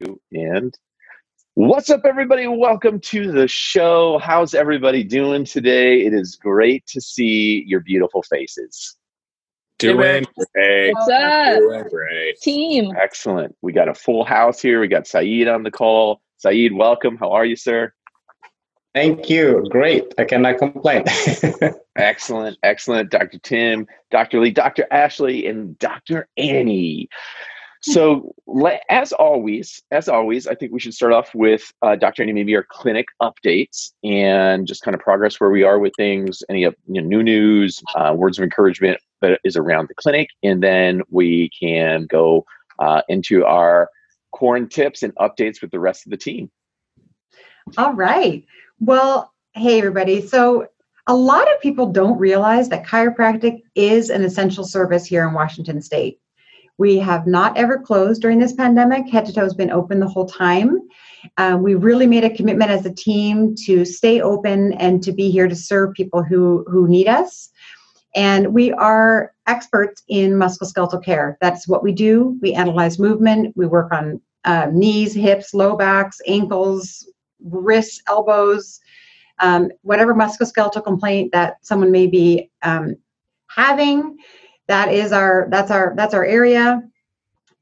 And what's up, everybody? Welcome to the show. How's everybody doing today? It is great to see your beautiful faces. Doing great. What's up? Doing great. Team. Excellent. We got a full house here. We got Saeed on the call. Saeed, welcome. How are you, sir? Thank you. Great. I cannot complain. Excellent. Excellent. Dr. Tim, Dr. Lee, Dr. Ashley, and Dr. Annie. So, as always, as always, I think we should start off with uh, Dr. Annie, maybe our clinic updates and just kind of progress where we are with things, any you know, new news, uh, words of encouragement that is around the clinic, and then we can go uh, into our corn tips and updates with the rest of the team. All right. Well, hey, everybody. So, a lot of people don't realize that chiropractic is an essential service here in Washington state. We have not ever closed during this pandemic. Head to toe has been open the whole time. Um, we really made a commitment as a team to stay open and to be here to serve people who, who need us. And we are experts in musculoskeletal care. That's what we do. We analyze movement, we work on uh, knees, hips, low backs, ankles, wrists, elbows, um, whatever musculoskeletal complaint that someone may be um, having that is our that's our that's our area.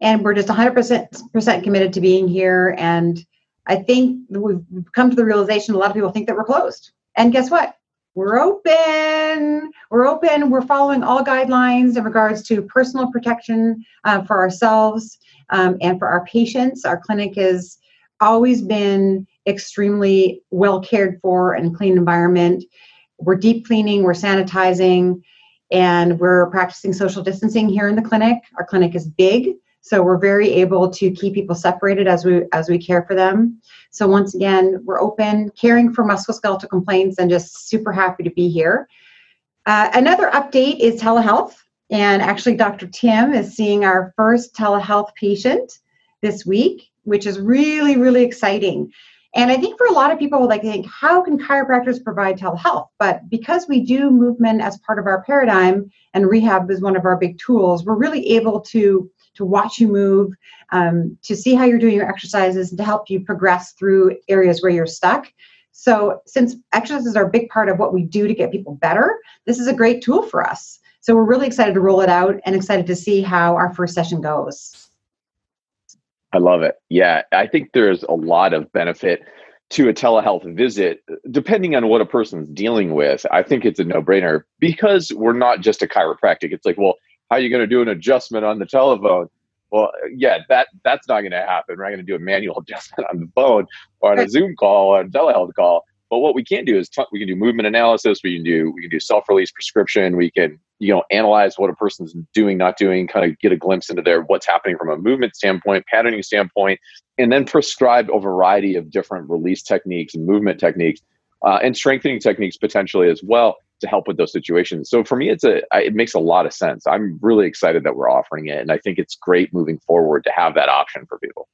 And we're just 100% committed to being here. And i think we've come to the realization a lot of people think that we're closed. And guess what? We're open. We're open. We're following all guidelines in regards to personal protection uh, for ourselves um, and for our patients. Our clinic has always been extremely well cared for and clean environment. We're deep cleaning. We're sanitizing and we're practicing social distancing here in the clinic. Our clinic is big, so we're very able to keep people separated as we as we care for them. So once again, we're open, caring for musculoskeletal complaints, and just super happy to be here. Uh, another update is telehealth, and actually, Dr. Tim is seeing our first telehealth patient this week, which is really really exciting. And I think for a lot of people, like think, how can chiropractors provide telehealth? But because we do movement as part of our paradigm, and rehab is one of our big tools, we're really able to to watch you move, um, to see how you're doing your exercises, and to help you progress through areas where you're stuck. So, since exercises are a big part of what we do to get people better, this is a great tool for us. So, we're really excited to roll it out and excited to see how our first session goes. I love it. Yeah, I think there's a lot of benefit to a telehealth visit, depending on what a person's dealing with. I think it's a no brainer because we're not just a chiropractic. It's like, well, how are you going to do an adjustment on the telephone? Well, yeah, that that's not going to happen. We're not going to do a manual adjustment on the phone or on a Zoom call or a telehealth call. But what we can do is t- we can do movement analysis. We can do we can do self release prescription. We can you know analyze what a person's doing, not doing, kind of get a glimpse into their what's happening from a movement standpoint, patterning standpoint, and then prescribe a variety of different release techniques and movement techniques uh, and strengthening techniques potentially as well to help with those situations. So for me, it's a it makes a lot of sense. I'm really excited that we're offering it, and I think it's great moving forward to have that option for people.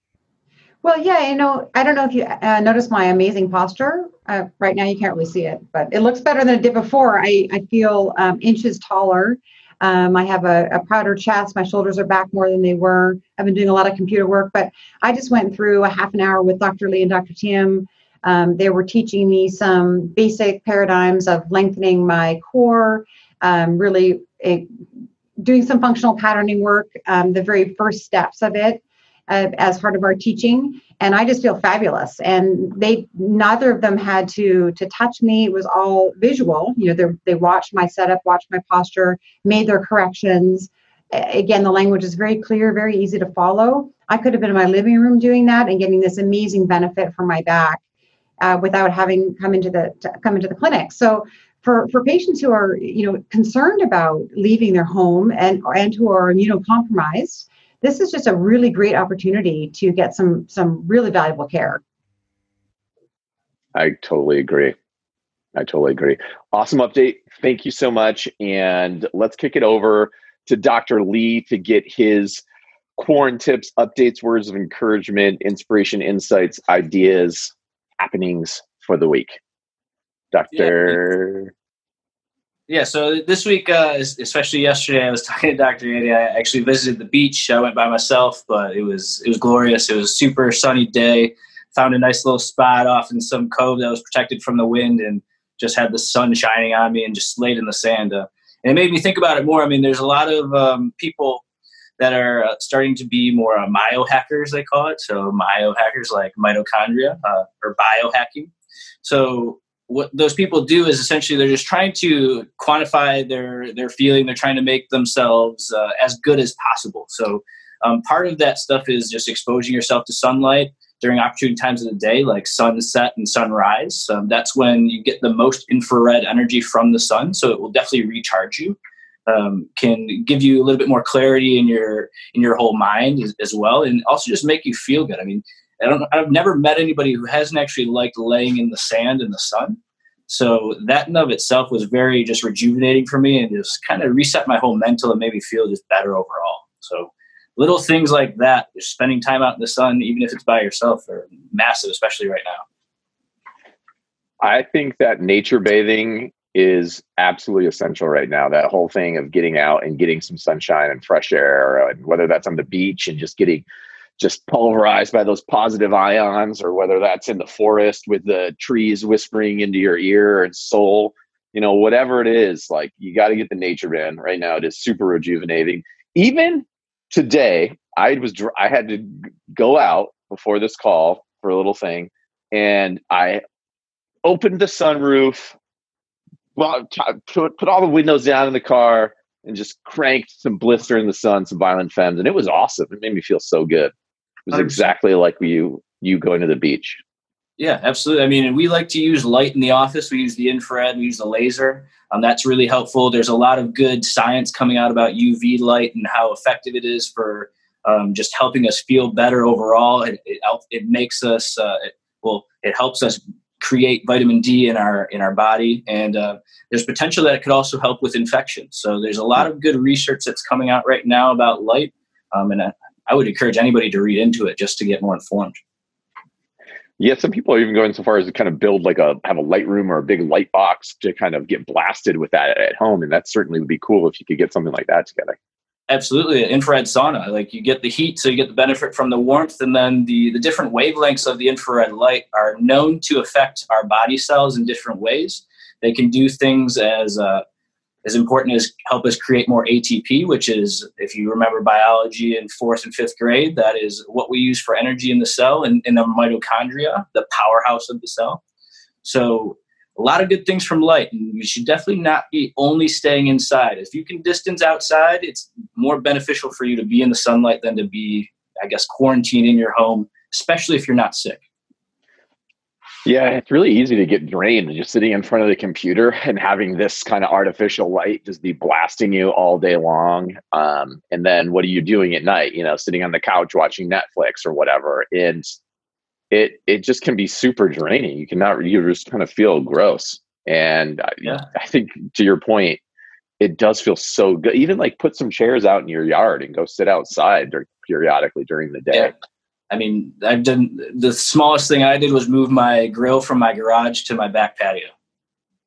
Well, yeah, you know, I don't know if you uh, noticed my amazing posture. Uh, right now, you can't really see it, but it looks better than it did before. I, I feel um, inches taller. Um, I have a, a, prouder chest. My shoulders are back more than they were. I've been doing a lot of computer work, but I just went through a half an hour with Dr. Lee and Dr. Tim. Um, they were teaching me some basic paradigms of lengthening my core, um, really a, doing some functional patterning work, um, the very first steps of it uh, as part of our teaching and i just feel fabulous. And they neither of them had to to touch me. It was all visual. You know they they watched my setup watched my posture made their corrections. Again the language is very clear very easy to follow. I could have been in my living room doing that and getting this amazing benefit from my back uh, without having come into the come into the clinic. So for, for patients who are you know concerned about leaving their home and and who are immunocompromised this is just a really great opportunity to get some some really valuable care. I totally agree. I totally agree. Awesome update. Thank you so much. And let's kick it over to Dr. Lee to get his corn tips, updates, words of encouragement, inspiration, insights, ideas, happenings for the week. Doctor. Yeah, so this week, uh, especially yesterday, I was talking to Dr. Annie. I actually visited the beach. I went by myself, but it was it was glorious. It was a super sunny day. Found a nice little spot off in some cove that was protected from the wind, and just had the sun shining on me, and just laid in the sand. Uh, and it made me think about it more. I mean, there's a lot of um, people that are uh, starting to be more uh, myohackers, they call it. So myohackers like mitochondria uh, or biohacking. So what those people do is essentially they're just trying to quantify their their feeling. They're trying to make themselves uh, as good as possible. So um, part of that stuff is just exposing yourself to sunlight during opportune times of the day like sunset and sunrise. Um, that's when you get the most infrared energy from the sun so it will definitely recharge you. Um, can give you a little bit more clarity in your in your whole mind as, as well and also just make you feel good. I mean I don't, I've never met anybody who hasn't actually liked laying in the sand in the sun. So that in of itself was very just rejuvenating for me and just kind of reset my whole mental and made me feel just better overall. So little things like that, just spending time out in the sun, even if it's by yourself, are massive, especially right now. I think that nature bathing is absolutely essential right now. That whole thing of getting out and getting some sunshine and fresh air, and whether that's on the beach and just getting just pulverized by those positive ions, or whether that's in the forest with the trees whispering into your ear and soul, you know, whatever it is, like you got to get the nature in right now. It is super rejuvenating. Even today, I was I had to go out before this call for a little thing, and I opened the sunroof, well, put put all the windows down in the car, and just cranked some blister in the sun, some Violent Femmes, and it was awesome. It made me feel so good. It was 100%. exactly like you you going to the beach. Yeah, absolutely. I mean, we like to use light in the office. We use the infrared, we use the laser. Um, that's really helpful. There's a lot of good science coming out about UV light and how effective it is for um, just helping us feel better overall. It, it, it makes us, uh, it, well, it helps us create vitamin D in our in our body, and uh, there's potential that it could also help with infections. So there's a lot of good research that's coming out right now about light, um, and I would encourage anybody to read into it just to get more informed. Yeah, some people are even going so far as to kind of build like a have a light room or a big light box to kind of get blasted with that at home, and that certainly would be cool if you could get something like that together. Absolutely, infrared sauna. Like you get the heat, so you get the benefit from the warmth, and then the the different wavelengths of the infrared light are known to affect our body cells in different ways. They can do things as uh, as important as help us create more ATP, which is, if you remember biology in fourth and fifth grade, that is what we use for energy in the cell and in the mitochondria, the powerhouse of the cell. So, a lot of good things from light, and you should definitely not be only staying inside. If you can distance outside, it's more beneficial for you to be in the sunlight than to be, I guess, quarantined in your home, especially if you're not sick. Yeah, it's really easy to get drained just sitting in front of the computer and having this kind of artificial light just be blasting you all day long. Um, and then what are you doing at night? You know, sitting on the couch watching Netflix or whatever. And it it just can be super draining. You cannot you just kind of feel gross. And yeah. I, I think to your point, it does feel so good. Even like put some chairs out in your yard and go sit outside periodically during the day. Yeah I mean, I've done the smallest thing I did was move my grill from my garage to my back patio.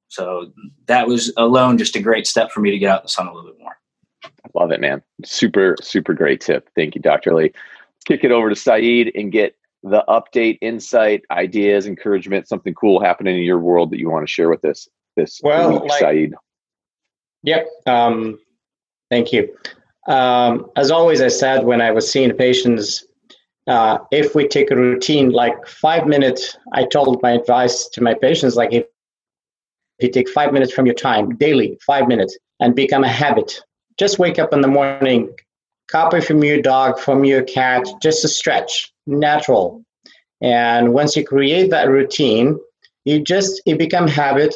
So that was alone just a great step for me to get out in the sun a little bit more. I love it, man. Super, super great tip. Thank you, Dr. Lee. Let's kick it over to Saeed and get the update, insight, ideas, encouragement, something cool happening in your world that you want to share with us this well, week, like, Saeed. Yep. Um, thank you. Um, as always, I said when I was seeing patients uh, if we take a routine like five minutes i told my advice to my patients like if you take five minutes from your time daily five minutes and become a habit just wake up in the morning copy from your dog from your cat just a stretch natural. And once you create that routine you just it become habit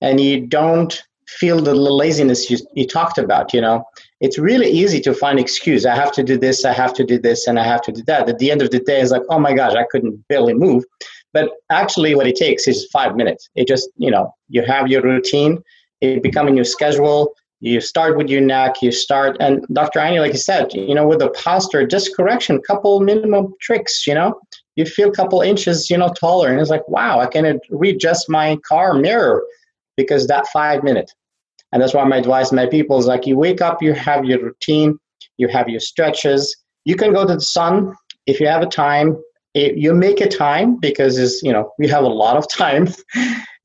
and you don't feel the laziness you, you talked about you know it's really easy to find excuse. I have to do this i have to do this and i have to do that. At the end of the day it's like oh my gosh i couldn't barely move. But actually what it takes is five minutes. It just you know you have your routine. It becoming your schedule. You start with your neck you start and dr Annie, like you said you know with the posture just correction couple minimum tricks you know? You feel a couple inches you know taller and it's like wow i can readjust my car mirror because that five minutes And that's why my advice my people is like you wake up, you have your routine, you have your stretches. You can go to the sun if you have a time. It, you make a time because it's, you know we have a lot of time,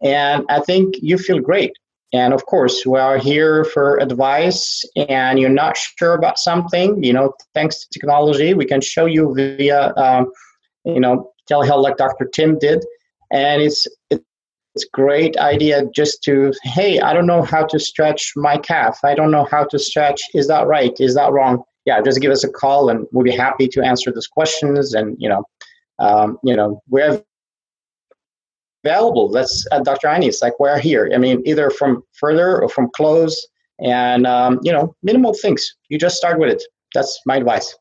and I think you feel great. And of course, we are here for advice. And you're not sure about something, you know, thanks to technology, we can show you via, um, you know, telehealth like Dr. Tim did. And it's it's great idea just to hey i don't know how to stretch my calf. I don't know how to stretch. Is that right? Is that wrong? Yeah just give us a call and we'll be happy to answer those questions and you know um, you know we're available. That's at dr It's like we're here. I mean either from further or from close and um, you know minimal things. You just start with it. That's my advice.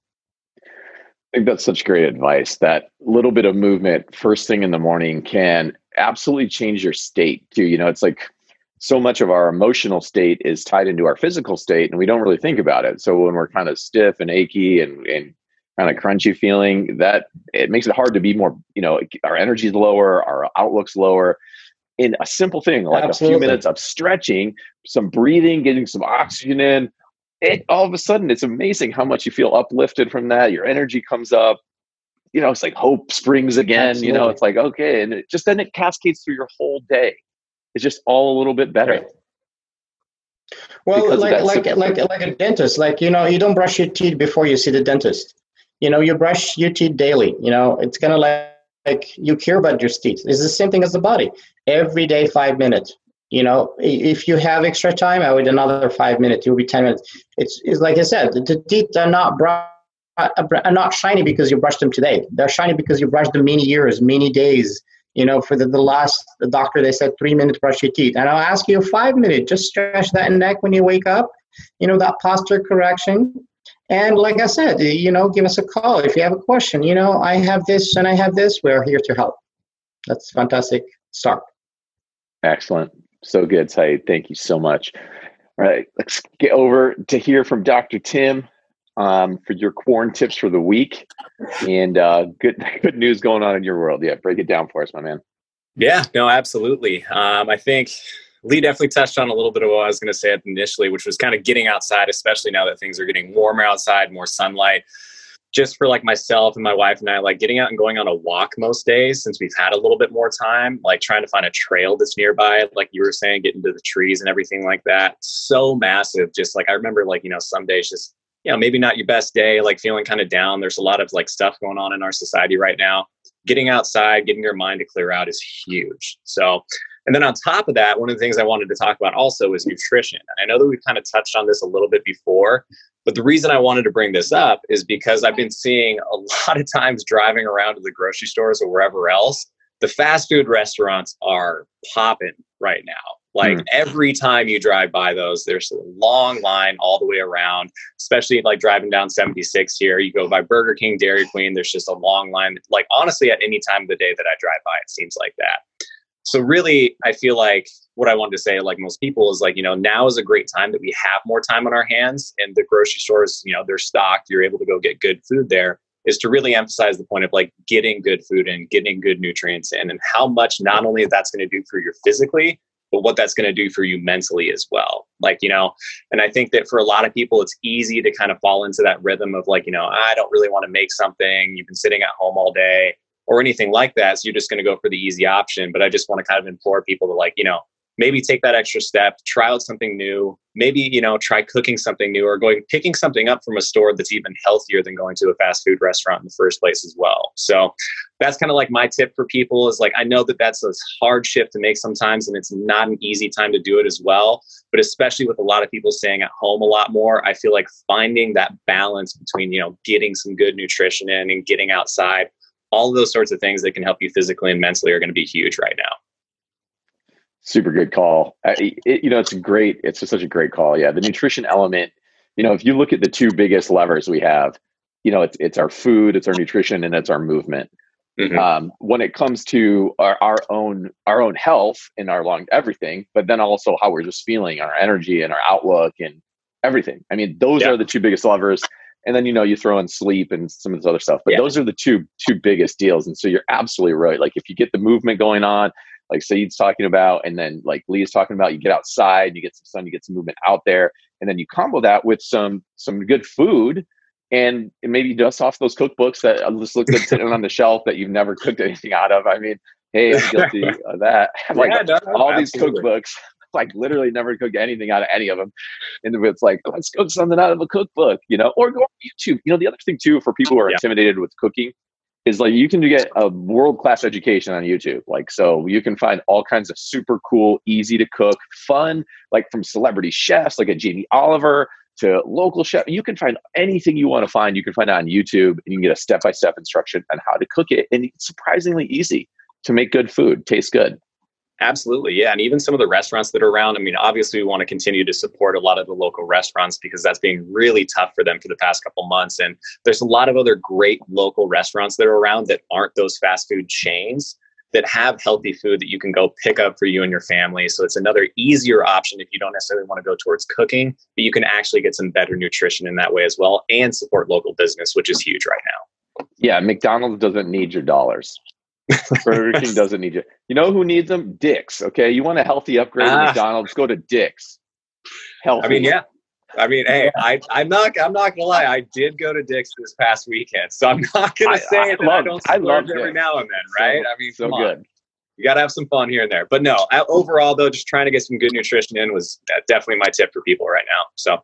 I think that's such great advice. That little bit of movement first thing in the morning can absolutely change your state too. You know, it's like so much of our emotional state is tied into our physical state and we don't really think about it. So when we're kind of stiff and achy and, and kind of crunchy feeling, that it makes it hard to be more, you know, our energy's lower, our outlook's lower. In a simple thing like Absolutely. a few minutes of stretching, some breathing, getting some oxygen in, it all of a sudden it's amazing how much you feel uplifted from that. Your energy comes up you know, it's like hope springs again. Absolutely. You know, it's like okay, and it just then it cascades through your whole day. It's just all a little bit better. Right. Well, like like like like a dentist, like you know, you don't brush your teeth before you see the dentist. You know, you brush your teeth daily. You know, it's kind of like like you care about your teeth. It's the same thing as the body. Every day, five minutes. You know, if you have extra time, I would another five minutes. It will be ten minutes. It's, it's like I said, the teeth are not brushed are uh, not shiny because you brushed them today. They're shiny because you brushed them many years, many days. You know, for the, the last the doctor, they said three minutes brush your teeth. And I'll ask you five minutes. Just stretch that neck when you wake up. You know, that posture correction. And like I said, you know, give us a call if you have a question. You know, I have this and I have this. We're here to help. That's fantastic start. Excellent. So good, Saeed. Thank you so much. All right, let's get over to hear from Dr. Tim um, for your corn tips for the week and uh, good good news going on in your world. Yeah, break it down for us, my man. Yeah, no, absolutely. Um, I think Lee definitely touched on a little bit of what I was going to say initially, which was kind of getting outside, especially now that things are getting warmer outside, more sunlight. Just for like myself and my wife and I, like getting out and going on a walk most days since we've had a little bit more time, like trying to find a trail that's nearby, like you were saying, getting to the trees and everything like that. So massive. Just like I remember, like, you know, some days just you know, maybe not your best day, like feeling kind of down. There's a lot of like stuff going on in our society right now. Getting outside, getting your mind to clear out is huge. So, and then on top of that, one of the things I wanted to talk about also is nutrition. I know that we've kind of touched on this a little bit before, but the reason I wanted to bring this up is because I've been seeing a lot of times driving around to the grocery stores or wherever else, the fast food restaurants are popping right now. Like mm. every time you drive by those, there's a long line all the way around, especially like driving down 76 here. You go by Burger King, Dairy Queen, there's just a long line. Like honestly, at any time of the day that I drive by, it seems like that. So really, I feel like what I wanted to say, like most people, is like, you know, now is a great time that we have more time on our hands and the grocery stores, you know, they're stocked. You're able to go get good food there is to really emphasize the point of like getting good food and getting good nutrients in and how much not only that's going to do for you physically but what that's going to do for you mentally as well. Like, you know, and I think that for a lot of people, it's easy to kind of fall into that rhythm of like, you know, I don't really want to make something. You've been sitting at home all day or anything like that. So you're just going to go for the easy option. But I just want to kind of implore people to like, you know, maybe take that extra step, try out something new, maybe, you know, try cooking something new or going picking something up from a store that's even healthier than going to a fast food restaurant in the first place as well. So that's kind of like my tip for people is like I know that that's a hard shift to make sometimes and it's not an easy time to do it as well, but especially with a lot of people staying at home a lot more, I feel like finding that balance between, you know, getting some good nutrition in and getting outside all those sorts of things that can help you physically and mentally are going to be huge right now. Super good call. it, you know, it's great. It's just such a great call. Yeah, the nutrition element. You know, if you look at the two biggest levers we have, you know, it's it's our food, it's our nutrition, and it's our movement. Mm-hmm. Um, when it comes to our, our own our own health and our long everything, but then also how we're just feeling, our energy and our outlook and everything. I mean, those yeah. are the two biggest levers. And then you know you throw in sleep and some of this other stuff, but yeah. those are the two two biggest deals. And so you're absolutely right. Like if you get the movement going on, like Saeed's talking about, and then like Lee's talking about, you get outside, you get some sun, you get some movement out there, and then you combo that with some some good food, and maybe dust off those cookbooks that uh, just look good sitting on the shelf that you've never cooked anything out of. I mean, hey, I'm guilty of that. like yeah, no, all absolutely. these cookbooks like literally never cook anything out of any of them. And it's like, let's cook something out of a cookbook, you know, or go on YouTube. You know, the other thing too for people who are yeah. intimidated with cooking is like you can get a world class education on YouTube. Like, so you can find all kinds of super cool, easy to cook, fun, like from celebrity chefs, like a Jamie Oliver to local chef. You can find anything you want to find. You can find it on YouTube and you can get a step by step instruction on how to cook it. And it's surprisingly easy to make good food, taste good. Absolutely. Yeah. And even some of the restaurants that are around, I mean, obviously, we want to continue to support a lot of the local restaurants because that's being really tough for them for the past couple months. And there's a lot of other great local restaurants that are around that aren't those fast food chains that have healthy food that you can go pick up for you and your family. So it's another easier option if you don't necessarily want to go towards cooking, but you can actually get some better nutrition in that way as well and support local business, which is huge right now. Yeah. McDonald's doesn't need your dollars. Burger King doesn't need you. You know who needs them? Dick's. Okay, you want a healthy upgrade ah. McDonald's? Go to Dick's. Healthy. I mean, yeah. I mean, hey, I, I'm not. I'm not gonna lie. I did go to Dick's this past weekend, so I'm not gonna say I, I that love, I don't splurge every now and then, right? So, I mean, so good. On. You got to have some fun here and there. But no, overall though, just trying to get some good nutrition in was definitely my tip for people right now. So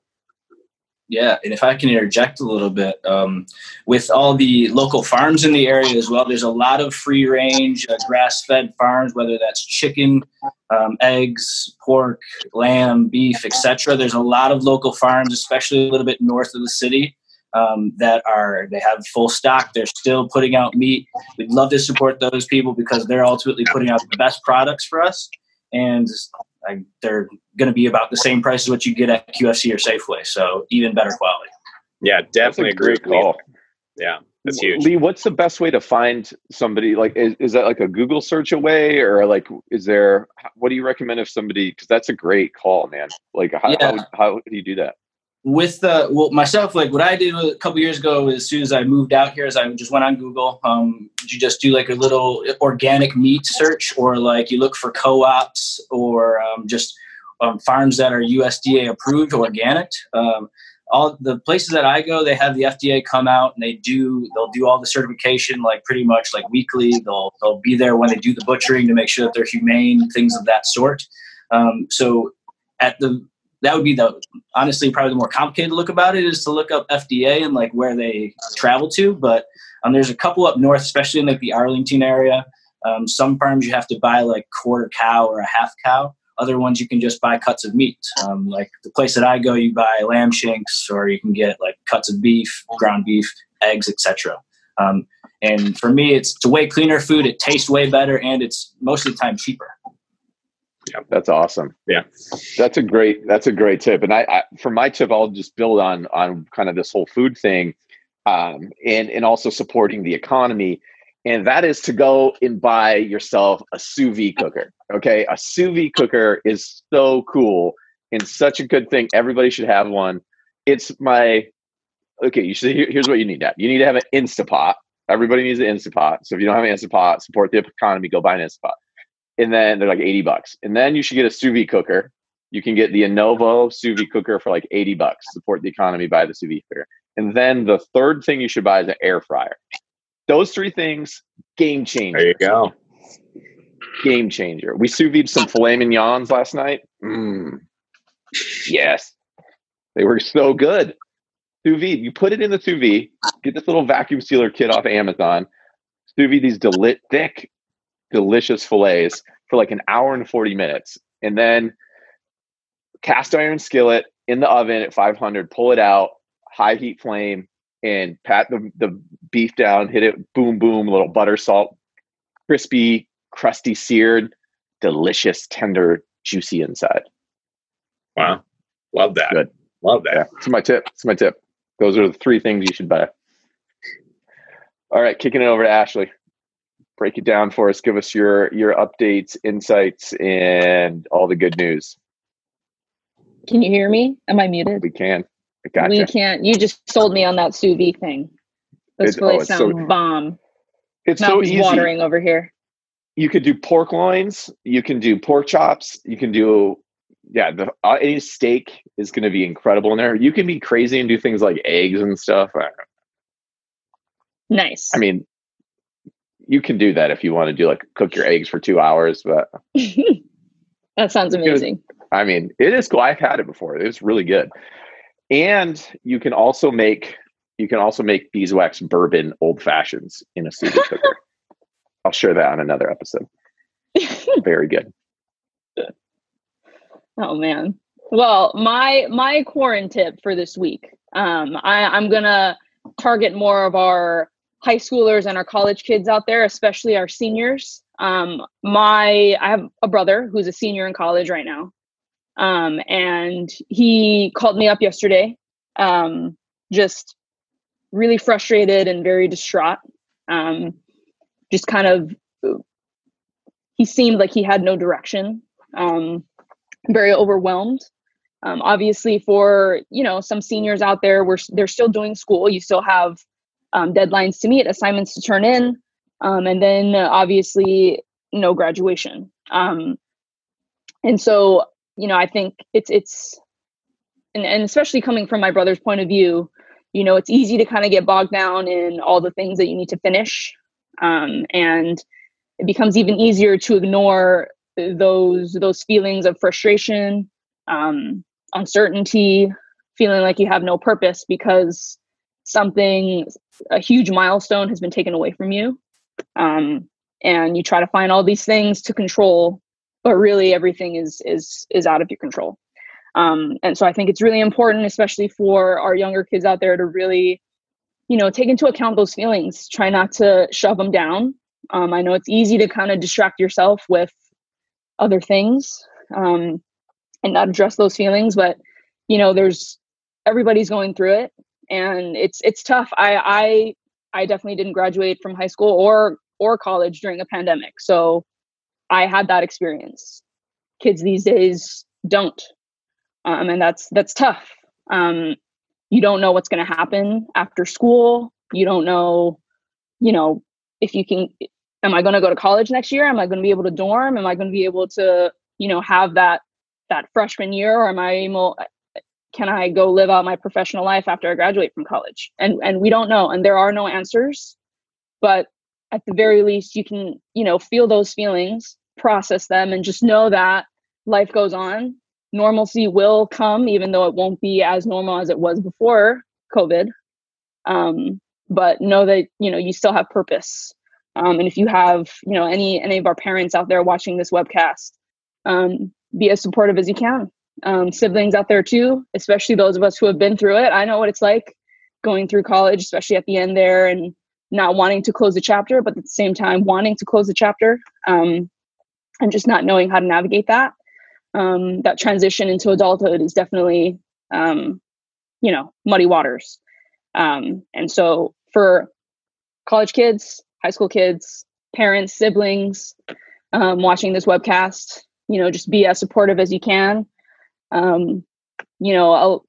yeah, and if I can interject a little bit, um, with all the local farms in the area as well, there's a lot of free range uh, grass fed farms, whether that's chicken, um, eggs, pork, lamb, beef, etc. There's a lot of local farms, especially a little bit north of the city, um, that are they have full stock. They're still putting out meat. We'd love to support those people because they're ultimately putting out the best products for us. And I, they're going to be about the same price as what you get at QFC or Safeway. So even better quality. Yeah, definitely a great call. Yeah, that's huge. Lee, what's the best way to find somebody? Like, is, is that like a Google search away, or like, is there? What do you recommend if somebody? Because that's a great call, man. Like, how, yeah. how, how do you do that? With the well myself like what i did a couple years ago as soon as i moved out here is i just went on google um, you just do like a little organic meat search or like you look for co-ops or um, just um, farms that are usda approved organic um, all the places that i go they have the fda come out and they do they'll do all the certification like pretty much like weekly. They'll they'll be there when they do the butchering to make sure that they're humane things of that sort. Um, so at the that would be the honestly probably the more complicated look about it is to look up FDA and like where they travel to. But um, there's a couple up north, especially in like the Arlington area. Um, some farms you have to buy like quarter cow or a half cow. Other ones you can just buy cuts of meat. Um, like the place that I go, you buy lamb shanks, or you can get like cuts of beef, ground beef, eggs, etc. Um, and for me, it's, it's a way cleaner food. It tastes way better, and it's most of the time cheaper. Yeah, that's awesome. Yeah, that's a great that's a great tip. And I, I for my tip, I'll just build on on kind of this whole food thing, um, and and also supporting the economy. And that is to go and buy yourself a sous vide cooker. Okay, a sous vide cooker is so cool and such a good thing. Everybody should have one. It's my okay. You should here's what you need to have. You need to have an Instapot. Everybody needs an Instapot. So if you don't have an Instapot, support the economy. Go buy an Instapot and then they're like 80 bucks. And then you should get a sous vide cooker. You can get the Anova sous vide cooker for like 80 bucks. Support the economy, buy the sous vide cooker. And then the third thing you should buy is an air fryer. Those three things, game changer. There you go. Game changer. We sous vide some filet mignons last night. Mm. Yes. They were so good. Sous vide. You put it in the sous vide, get this little vacuum sealer kit off Amazon, sous vide these delit thick delicious fillets for like an hour and 40 minutes. And then cast iron skillet in the oven at 500, pull it out, high heat flame, and pat the, the beef down, hit it, boom, boom, little butter, salt, crispy, crusty, seared, delicious, tender, juicy inside. Wow. Love that. Good. Love that. Yeah, it's my tip. It's my tip. Those are the three things you should buy. All right, kicking it over to Ashley break it down for us. Give us your your updates, insights, and all the good news. Can you hear me? Am I muted? We can. Gotcha. We can't. You just sold me on that sous vide thing. Those really oh, sound so, bomb. It's Mountains so easy. watering over here. you could do pork loins, you can do pork chops, you can do yeah, the uh, any steak is going to be incredible in there. You can be crazy and do things like eggs and stuff. Nice. I mean, you can do that if you want to do like cook your eggs for two hours, but that sounds amazing. I mean, it is cool. I've had it before. It's really good. And you can also make you can also make beeswax bourbon old fashions in a sous cooker. I'll share that on another episode. Very good. Oh man. Well, my my quarantine tip for this week. Um, I, I'm gonna target more of our high schoolers and our college kids out there, especially our seniors. Um, my I have a brother who's a senior in college right now, um, and he called me up yesterday, um, just really frustrated and very distraught. Um, just kind of, he seemed like he had no direction. Um, very overwhelmed. Um, obviously, for you know some seniors out there, we're they're still doing school. You still have um, deadlines to meet, assignments to turn in, um, and then uh, obviously no graduation. Um, and so, you know, I think it's it's, and, and especially coming from my brother's point of view, you know, it's easy to kind of get bogged down in all the things that you need to finish, um, and it becomes even easier to ignore those those feelings of frustration, um, uncertainty, feeling like you have no purpose because something a huge milestone has been taken away from you. Um, and you try to find all these things to control but really everything is is is out of your control. Um, and so i think it's really important especially for our younger kids out there to really you know take into account those feelings. Try not to shove them down. Um, i know it's easy to kind of distract yourself with other things um, and not address those feelings but you know there's everybody's going through it and it's it's tough. I i i definitely didn't graduate from high school or or college during a pandemic so i had that experience. Kids these days don't um, and that's that's tough. Um, you don't know what's going to happen after school. You don't know you know if you can am i going to go to college next year? Am i going to be able to dorm? Am i going to be able to you know have that that freshman year? Or am i able can I go live out my professional life after I graduate from college? And and we don't know, and there are no answers. But at the very least, you can you know feel those feelings, process them, and just know that life goes on. Normalcy will come, even though it won't be as normal as it was before COVID. Um, but know that you know you still have purpose. Um, and if you have you know any any of our parents out there watching this webcast, um, be as supportive as you can um, siblings out there too, especially those of us who have been through it. I know what it's like going through college, especially at the end there, and not wanting to close the chapter, but at the same time wanting to close the chapter, um, and just not knowing how to navigate that. Um, that transition into adulthood is definitely, um, you know, muddy waters. Um, and so for college kids, high school kids, parents, siblings, um, watching this webcast, you know, just be as supportive as you can um, you know, I'll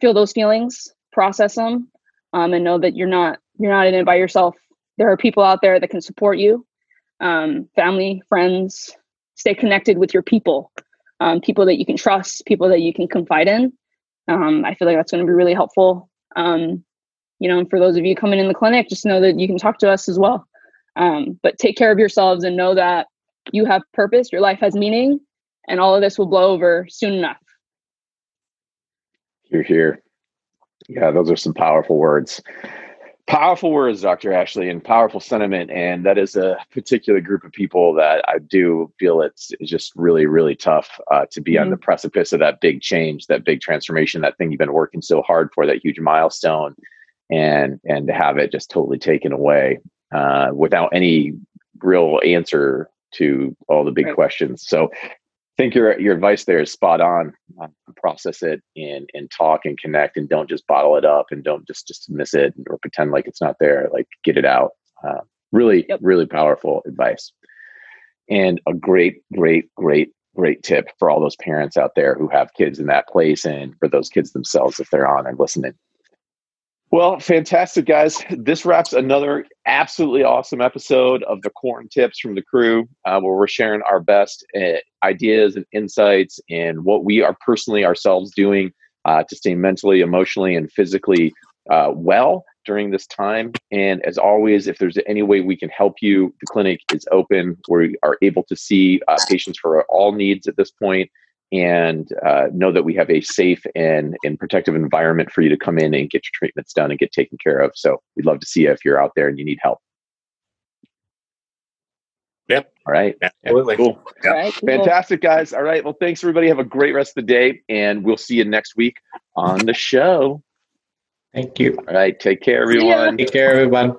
feel those feelings, process them, um, and know that you're not you're not in it by yourself. There are people out there that can support you, um, family, friends. Stay connected with your people, um, people that you can trust, people that you can confide in. Um, I feel like that's going to be really helpful. Um, you know, and for those of you coming in the clinic, just know that you can talk to us as well. Um, but take care of yourselves and know that you have purpose, your life has meaning, and all of this will blow over soon enough. You're here. Yeah, those are some powerful words. Powerful words, Dr. Ashley, and powerful sentiment. And that is a particular group of people that I do feel it's, it's just really, really tough uh, to be mm-hmm. on the precipice of that big change, that big transformation, that thing you've been working so hard for, that huge milestone, and and to have it just totally taken away uh, without any real answer to all the big right. questions. So think your your advice there is spot on. Uh, process it and and talk and connect, and don't just bottle it up and don't just just miss it or pretend like it's not there. Like get it out. Uh, really, yep. really powerful advice, and a great, great, great, great tip for all those parents out there who have kids in that place, and for those kids themselves if they're on and listening. Well, fantastic, guys. This wraps another absolutely awesome episode of the Corn Tips from the crew, uh, where we're sharing our best uh, ideas and insights and what we are personally ourselves doing uh, to stay mentally, emotionally, and physically uh, well during this time. And as always, if there's any way we can help you, the clinic is open. We are able to see uh, patients for all needs at this point and uh, know that we have a safe and, and protective environment for you to come in and get your treatments done and get taken care of. So we'd love to see you if you're out there and you need help. Yep. All right. Absolutely. Cool. All right, cool. Fantastic, guys. All right. Well, thanks, everybody. Have a great rest of the day, and we'll see you next week on the show. Thank you. All right. Take care, everyone. Take care, everyone.